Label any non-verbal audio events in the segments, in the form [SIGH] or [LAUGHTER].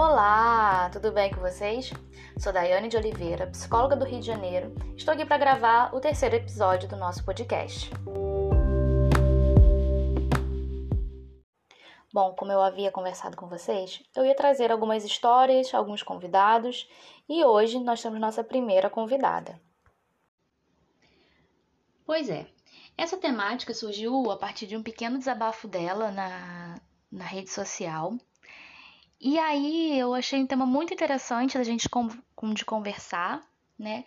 Olá, tudo bem com vocês? Sou Daiane de Oliveira, psicóloga do Rio de Janeiro. Estou aqui para gravar o terceiro episódio do nosso podcast. Bom, como eu havia conversado com vocês, eu ia trazer algumas histórias, alguns convidados e hoje nós temos nossa primeira convidada. Pois é, essa temática surgiu a partir de um pequeno desabafo dela na, na rede social. E aí eu achei um tema muito interessante da gente de conversar, né?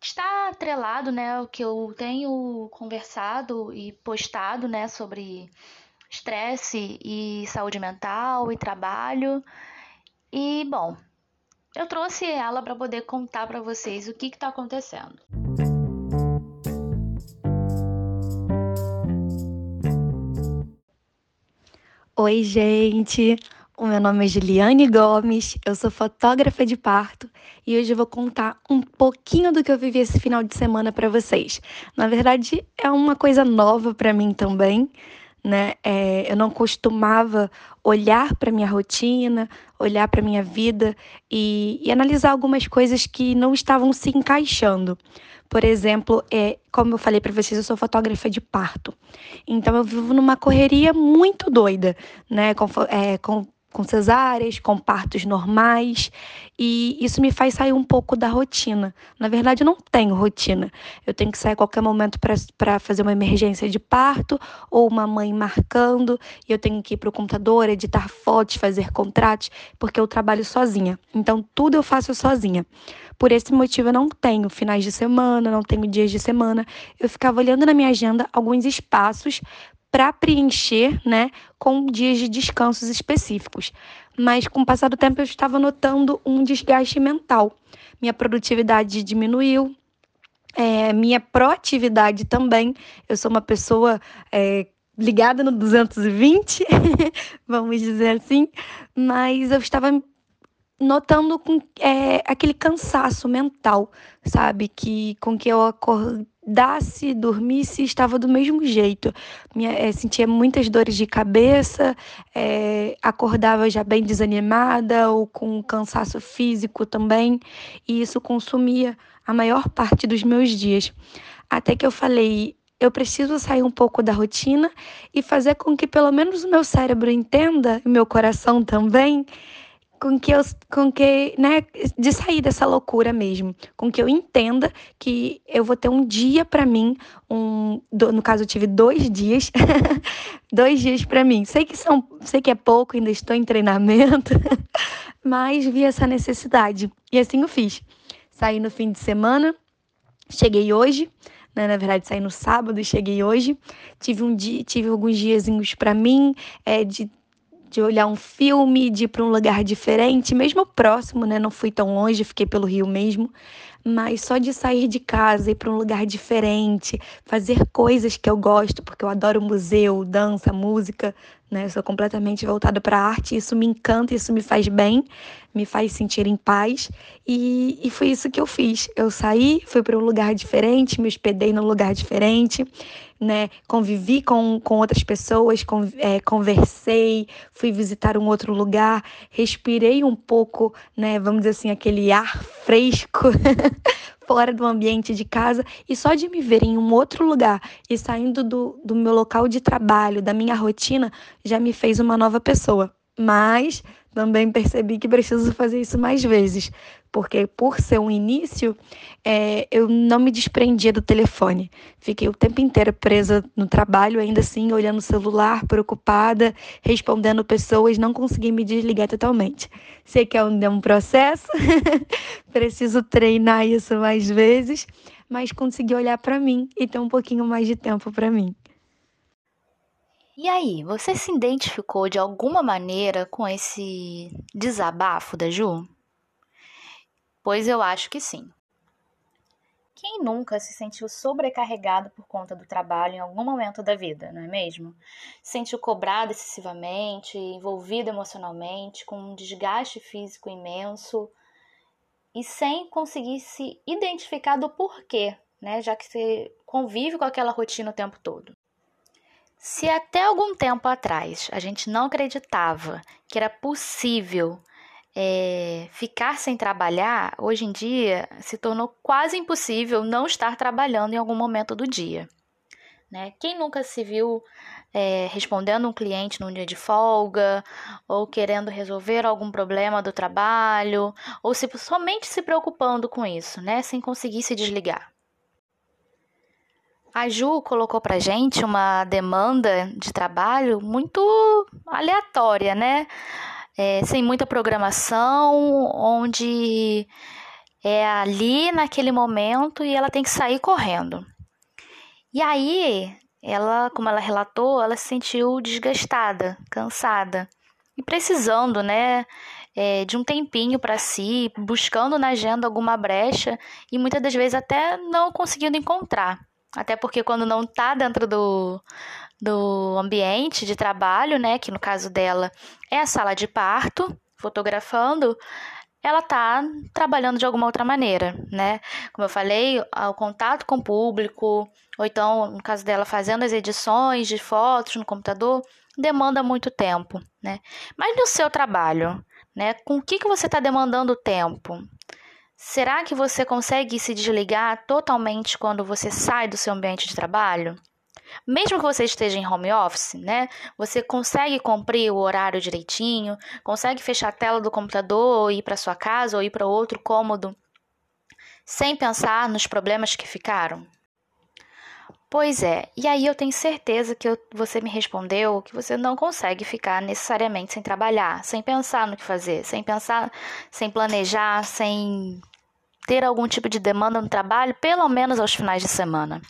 Está atrelado, né, o que eu tenho conversado e postado, né, sobre estresse e saúde mental e trabalho. E bom, eu trouxe ela para poder contar para vocês o que está acontecendo. Oi, gente! O meu nome é Juliane Gomes, eu sou fotógrafa de parto e hoje eu vou contar um pouquinho do que eu vivi esse final de semana para vocês. Na verdade, é uma coisa nova para mim também, né? É, eu não costumava olhar para minha rotina, olhar para minha vida e, e, analisar algumas coisas que não estavam se encaixando. Por exemplo, é, como eu falei para vocês, eu sou fotógrafa de parto. Então eu vivo numa correria muito doida, né? Com, é, com com cesáreas, com partos normais, e isso me faz sair um pouco da rotina. Na verdade, eu não tenho rotina. Eu tenho que sair a qualquer momento para fazer uma emergência de parto, ou uma mãe marcando, e eu tenho que ir para o computador, editar fotos, fazer contratos, porque eu trabalho sozinha. Então, tudo eu faço sozinha. Por esse motivo, eu não tenho finais de semana, não tenho dias de semana. Eu ficava olhando na minha agenda alguns espaços para preencher, né, com dias de descansos específicos. Mas com o passar do tempo eu estava notando um desgaste mental. Minha produtividade diminuiu, é, minha proatividade também. Eu sou uma pessoa é, ligada no 220, [LAUGHS] vamos dizer assim, mas eu estava notando com, é, aquele cansaço mental, sabe? Que com que eu acordasse, dormisse, estava do mesmo jeito. Minha, é, sentia muitas dores de cabeça, é, acordava já bem desanimada ou com cansaço físico também, e isso consumia a maior parte dos meus dias. Até que eu falei, eu preciso sair um pouco da rotina e fazer com que pelo menos o meu cérebro entenda, e meu coração também, com que eu, com que, né, de sair dessa loucura mesmo, com que eu entenda que eu vou ter um dia para mim, um, do, no caso eu tive dois dias, [LAUGHS] dois dias para mim. Sei que são, sei que é pouco, ainda estou em treinamento, [LAUGHS] mas vi essa necessidade e assim eu fiz. Saí no fim de semana, cheguei hoje, né? Na verdade, saí no sábado e cheguei hoje. Tive um dia, tive alguns diazinhos para mim, é, de de olhar um filme, de ir para um lugar diferente, mesmo próximo, né? Não fui tão longe, fiquei pelo Rio mesmo, mas só de sair de casa, ir para um lugar diferente, fazer coisas que eu gosto, porque eu adoro museu, dança, música, né? Eu sou completamente voltada para a arte, isso me encanta, isso me faz bem, me faz sentir em paz, e, e foi isso que eu fiz. Eu saí, fui para um lugar diferente, me hospedei num lugar diferente, né? Convivi com, com outras pessoas, é, conversei, fui visitar um outro lugar, respirei um pouco, né? Vamos dizer assim, aquele ar fresco. [LAUGHS] [LAUGHS] fora do ambiente de casa e só de me ver em um outro lugar e saindo do, do meu local de trabalho, da minha rotina, já me fez uma nova pessoa. Mas também percebi que preciso fazer isso mais vezes, porque por ser um início, é, eu não me desprendia do telefone. Fiquei o tempo inteiro presa no trabalho, ainda assim, olhando o celular, preocupada, respondendo pessoas, não consegui me desligar totalmente. Sei que é um, é um processo, [LAUGHS] preciso treinar isso mais vezes, mas consegui olhar para mim e ter um pouquinho mais de tempo para mim. E aí, você se identificou de alguma maneira com esse desabafo da Ju? Pois eu acho que sim. Quem nunca se sentiu sobrecarregado por conta do trabalho em algum momento da vida, não é mesmo? Se sentiu cobrado excessivamente, envolvido emocionalmente, com um desgaste físico imenso e sem conseguir se identificar do porquê, né? Já que você convive com aquela rotina o tempo todo. Se até algum tempo atrás a gente não acreditava que era possível é, ficar sem trabalhar, hoje em dia, se tornou quase impossível não estar trabalhando em algum momento do dia. Né? Quem nunca se viu é, respondendo um cliente num dia de folga, ou querendo resolver algum problema do trabalho, ou se, somente se preocupando com isso, né? sem conseguir se desligar? A Ju colocou pra gente uma demanda de trabalho muito aleatória, né? É, sem muita programação, onde é ali naquele momento e ela tem que sair correndo. E aí, ela, como ela relatou, ela se sentiu desgastada, cansada e precisando, né, é, de um tempinho para si, buscando na agenda alguma brecha e muitas das vezes até não conseguindo encontrar. Até porque quando não está dentro do, do ambiente de trabalho, né, que no caso dela é a sala de parto, fotografando, ela está trabalhando de alguma outra maneira, né? Como eu falei, o contato com o público, ou então, no caso dela, fazendo as edições de fotos no computador, demanda muito tempo, né? Mas no seu trabalho, né? Com o que, que você está demandando tempo? Será que você consegue se desligar totalmente quando você sai do seu ambiente de trabalho? Mesmo que você esteja em home office, né? Você consegue cumprir o horário direitinho, consegue fechar a tela do computador, ou ir para sua casa ou ir para outro cômodo, sem pensar nos problemas que ficaram? Pois é, e aí eu tenho certeza que eu, você me respondeu que você não consegue ficar necessariamente sem trabalhar, sem pensar no que fazer, sem pensar, sem planejar, sem ter algum tipo de demanda no trabalho, pelo menos aos finais de semana.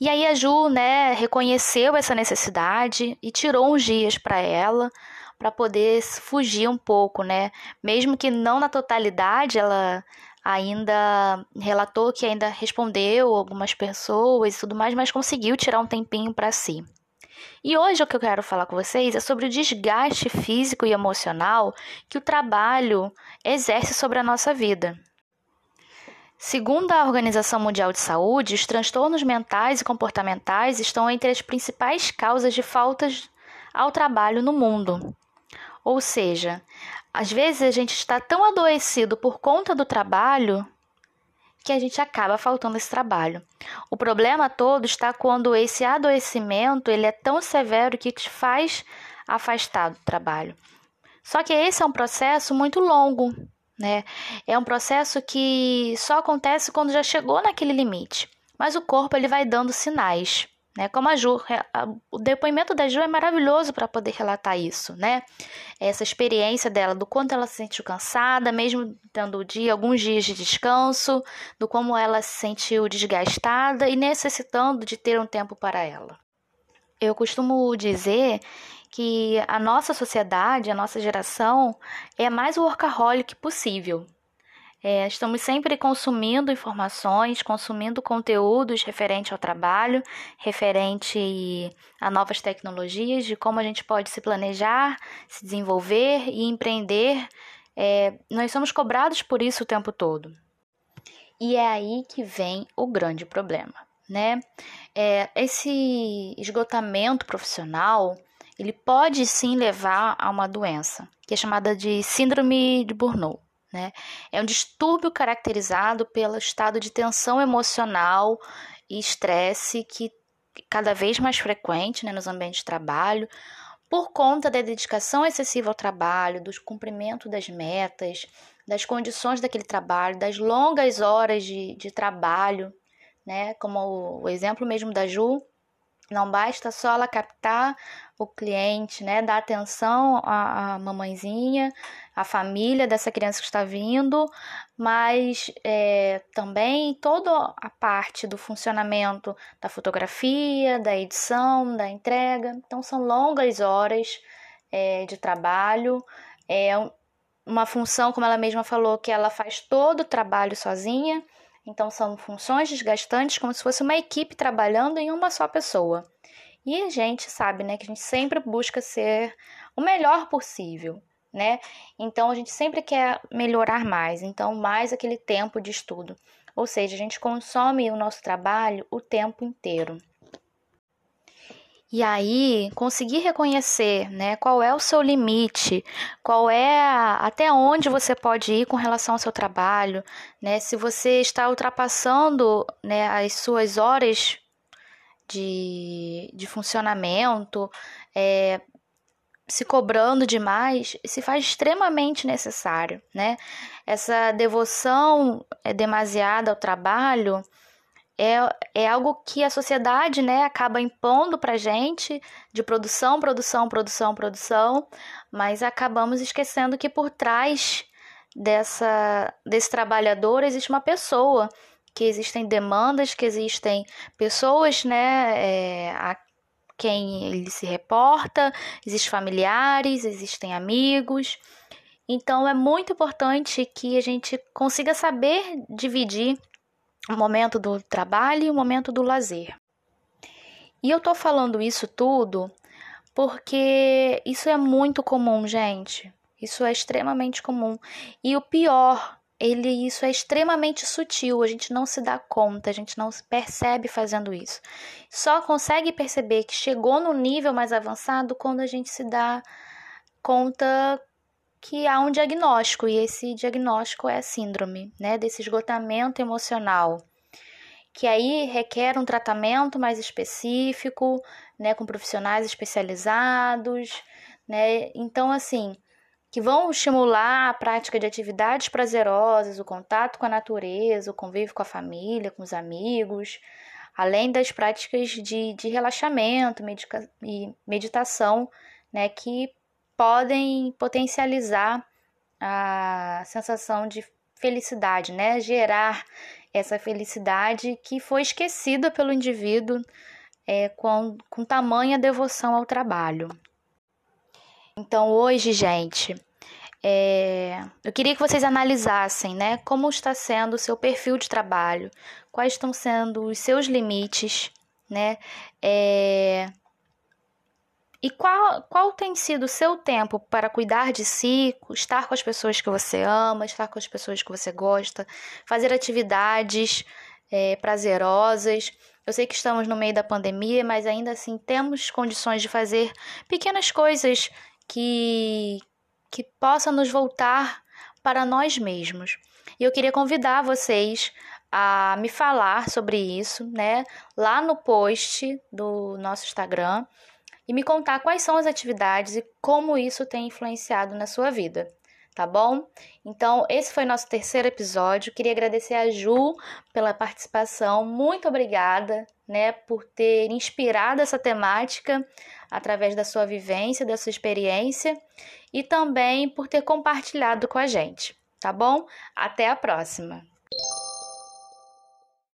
E aí a Ju, né, reconheceu essa necessidade e tirou uns dias para ela, para poder fugir um pouco, né? Mesmo que não na totalidade, ela ainda relatou que ainda respondeu algumas pessoas e tudo mais, mas conseguiu tirar um tempinho para si. E hoje o que eu quero falar com vocês é sobre o desgaste físico e emocional que o trabalho exerce sobre a nossa vida. Segundo a Organização Mundial de Saúde, os transtornos mentais e comportamentais estão entre as principais causas de faltas ao trabalho no mundo. Ou seja, às vezes a gente está tão adoecido por conta do trabalho que a gente acaba faltando esse trabalho. O problema todo está quando esse adoecimento ele é tão severo que te faz afastar do trabalho. Só que esse é um processo muito longo, né? É um processo que só acontece quando já chegou naquele limite, mas o corpo ele vai dando sinais, né? Como a Ju, o depoimento da Ju é maravilhoso para poder relatar isso, né? Essa experiência dela, do quanto ela se sentiu cansada, mesmo tendo o dia, alguns dias de descanso, do como ela se sentiu desgastada e necessitando de ter um tempo para ela. Eu costumo dizer que a nossa sociedade, a nossa geração é mais workaholic possível. É, estamos sempre consumindo informações, consumindo conteúdos referente ao trabalho, referente a novas tecnologias, de como a gente pode se planejar, se desenvolver e empreender. É, nós somos cobrados por isso o tempo todo. E é aí que vem o grande problema, né? É, esse esgotamento profissional ele pode sim levar a uma doença, que é chamada de síndrome de Burnout. Né? É um distúrbio caracterizado pelo estado de tensão emocional e estresse que cada vez mais frequente né, nos ambientes de trabalho, por conta da dedicação excessiva ao trabalho, do cumprimento das metas, das condições daquele trabalho, das longas horas de, de trabalho, né? Como o, exemplo mesmo da Ju, não basta só ela captar o cliente, né, dar atenção à, à mamãezinha, à família dessa criança que está vindo, mas é, também toda a parte do funcionamento da fotografia, da edição, da entrega. Então, são longas horas é, de trabalho. É uma função, como ela mesma falou, que ela faz todo o trabalho sozinha então são funções desgastantes como se fosse uma equipe trabalhando em uma só pessoa. E a gente sabe, né, que a gente sempre busca ser o melhor possível, né? Então a gente sempre quer melhorar mais, então mais aquele tempo de estudo. Ou seja, a gente consome o nosso trabalho o tempo inteiro. E aí, conseguir reconhecer, né, qual é o seu limite, qual é a, até onde você pode ir com relação ao seu trabalho, né? Se você está ultrapassando, né, as suas horas de, de funcionamento, é, se cobrando demais, se faz extremamente necessário, né? Essa devoção é demasiada ao trabalho é, é algo que a sociedade né, acaba impondo para gente de produção, produção, produção, produção, mas acabamos esquecendo que por trás dessa, desse trabalhador existe uma pessoa, que existem demandas, que existem pessoas né, é, a quem ele se reporta, existem familiares, existem amigos. Então é muito importante que a gente consiga saber dividir o momento do trabalho e o momento do lazer. E eu tô falando isso tudo porque isso é muito comum, gente. Isso é extremamente comum. E o pior, ele isso é extremamente sutil, a gente não se dá conta, a gente não percebe fazendo isso. Só consegue perceber que chegou no nível mais avançado quando a gente se dá conta que há um diagnóstico e esse diagnóstico é a síndrome, né, desse esgotamento emocional, que aí requer um tratamento mais específico, né, com profissionais especializados, né? Então assim, que vão estimular a prática de atividades prazerosas, o contato com a natureza, o convívio com a família, com os amigos, além das práticas de, de relaxamento medica, e meditação, né, que podem potencializar a sensação de felicidade, né? Gerar essa felicidade que foi esquecida pelo indivíduo é, com, com tamanha devoção ao trabalho. Então, hoje, gente, é, eu queria que vocês analisassem, né, como está sendo o seu perfil de trabalho, quais estão sendo os seus limites, né, é, e qual, qual tem sido o seu tempo para cuidar de si, estar com as pessoas que você ama, estar com as pessoas que você gosta, fazer atividades é, prazerosas. Eu sei que estamos no meio da pandemia, mas ainda assim temos condições de fazer pequenas coisas que, que possam nos voltar para nós mesmos. E eu queria convidar vocês a me falar sobre isso, né? Lá no post do nosso Instagram e me contar quais são as atividades e como isso tem influenciado na sua vida, tá bom? Então, esse foi nosso terceiro episódio. Queria agradecer a Ju pela participação. Muito obrigada, né, por ter inspirado essa temática através da sua vivência, da sua experiência e também por ter compartilhado com a gente, tá bom? Até a próxima.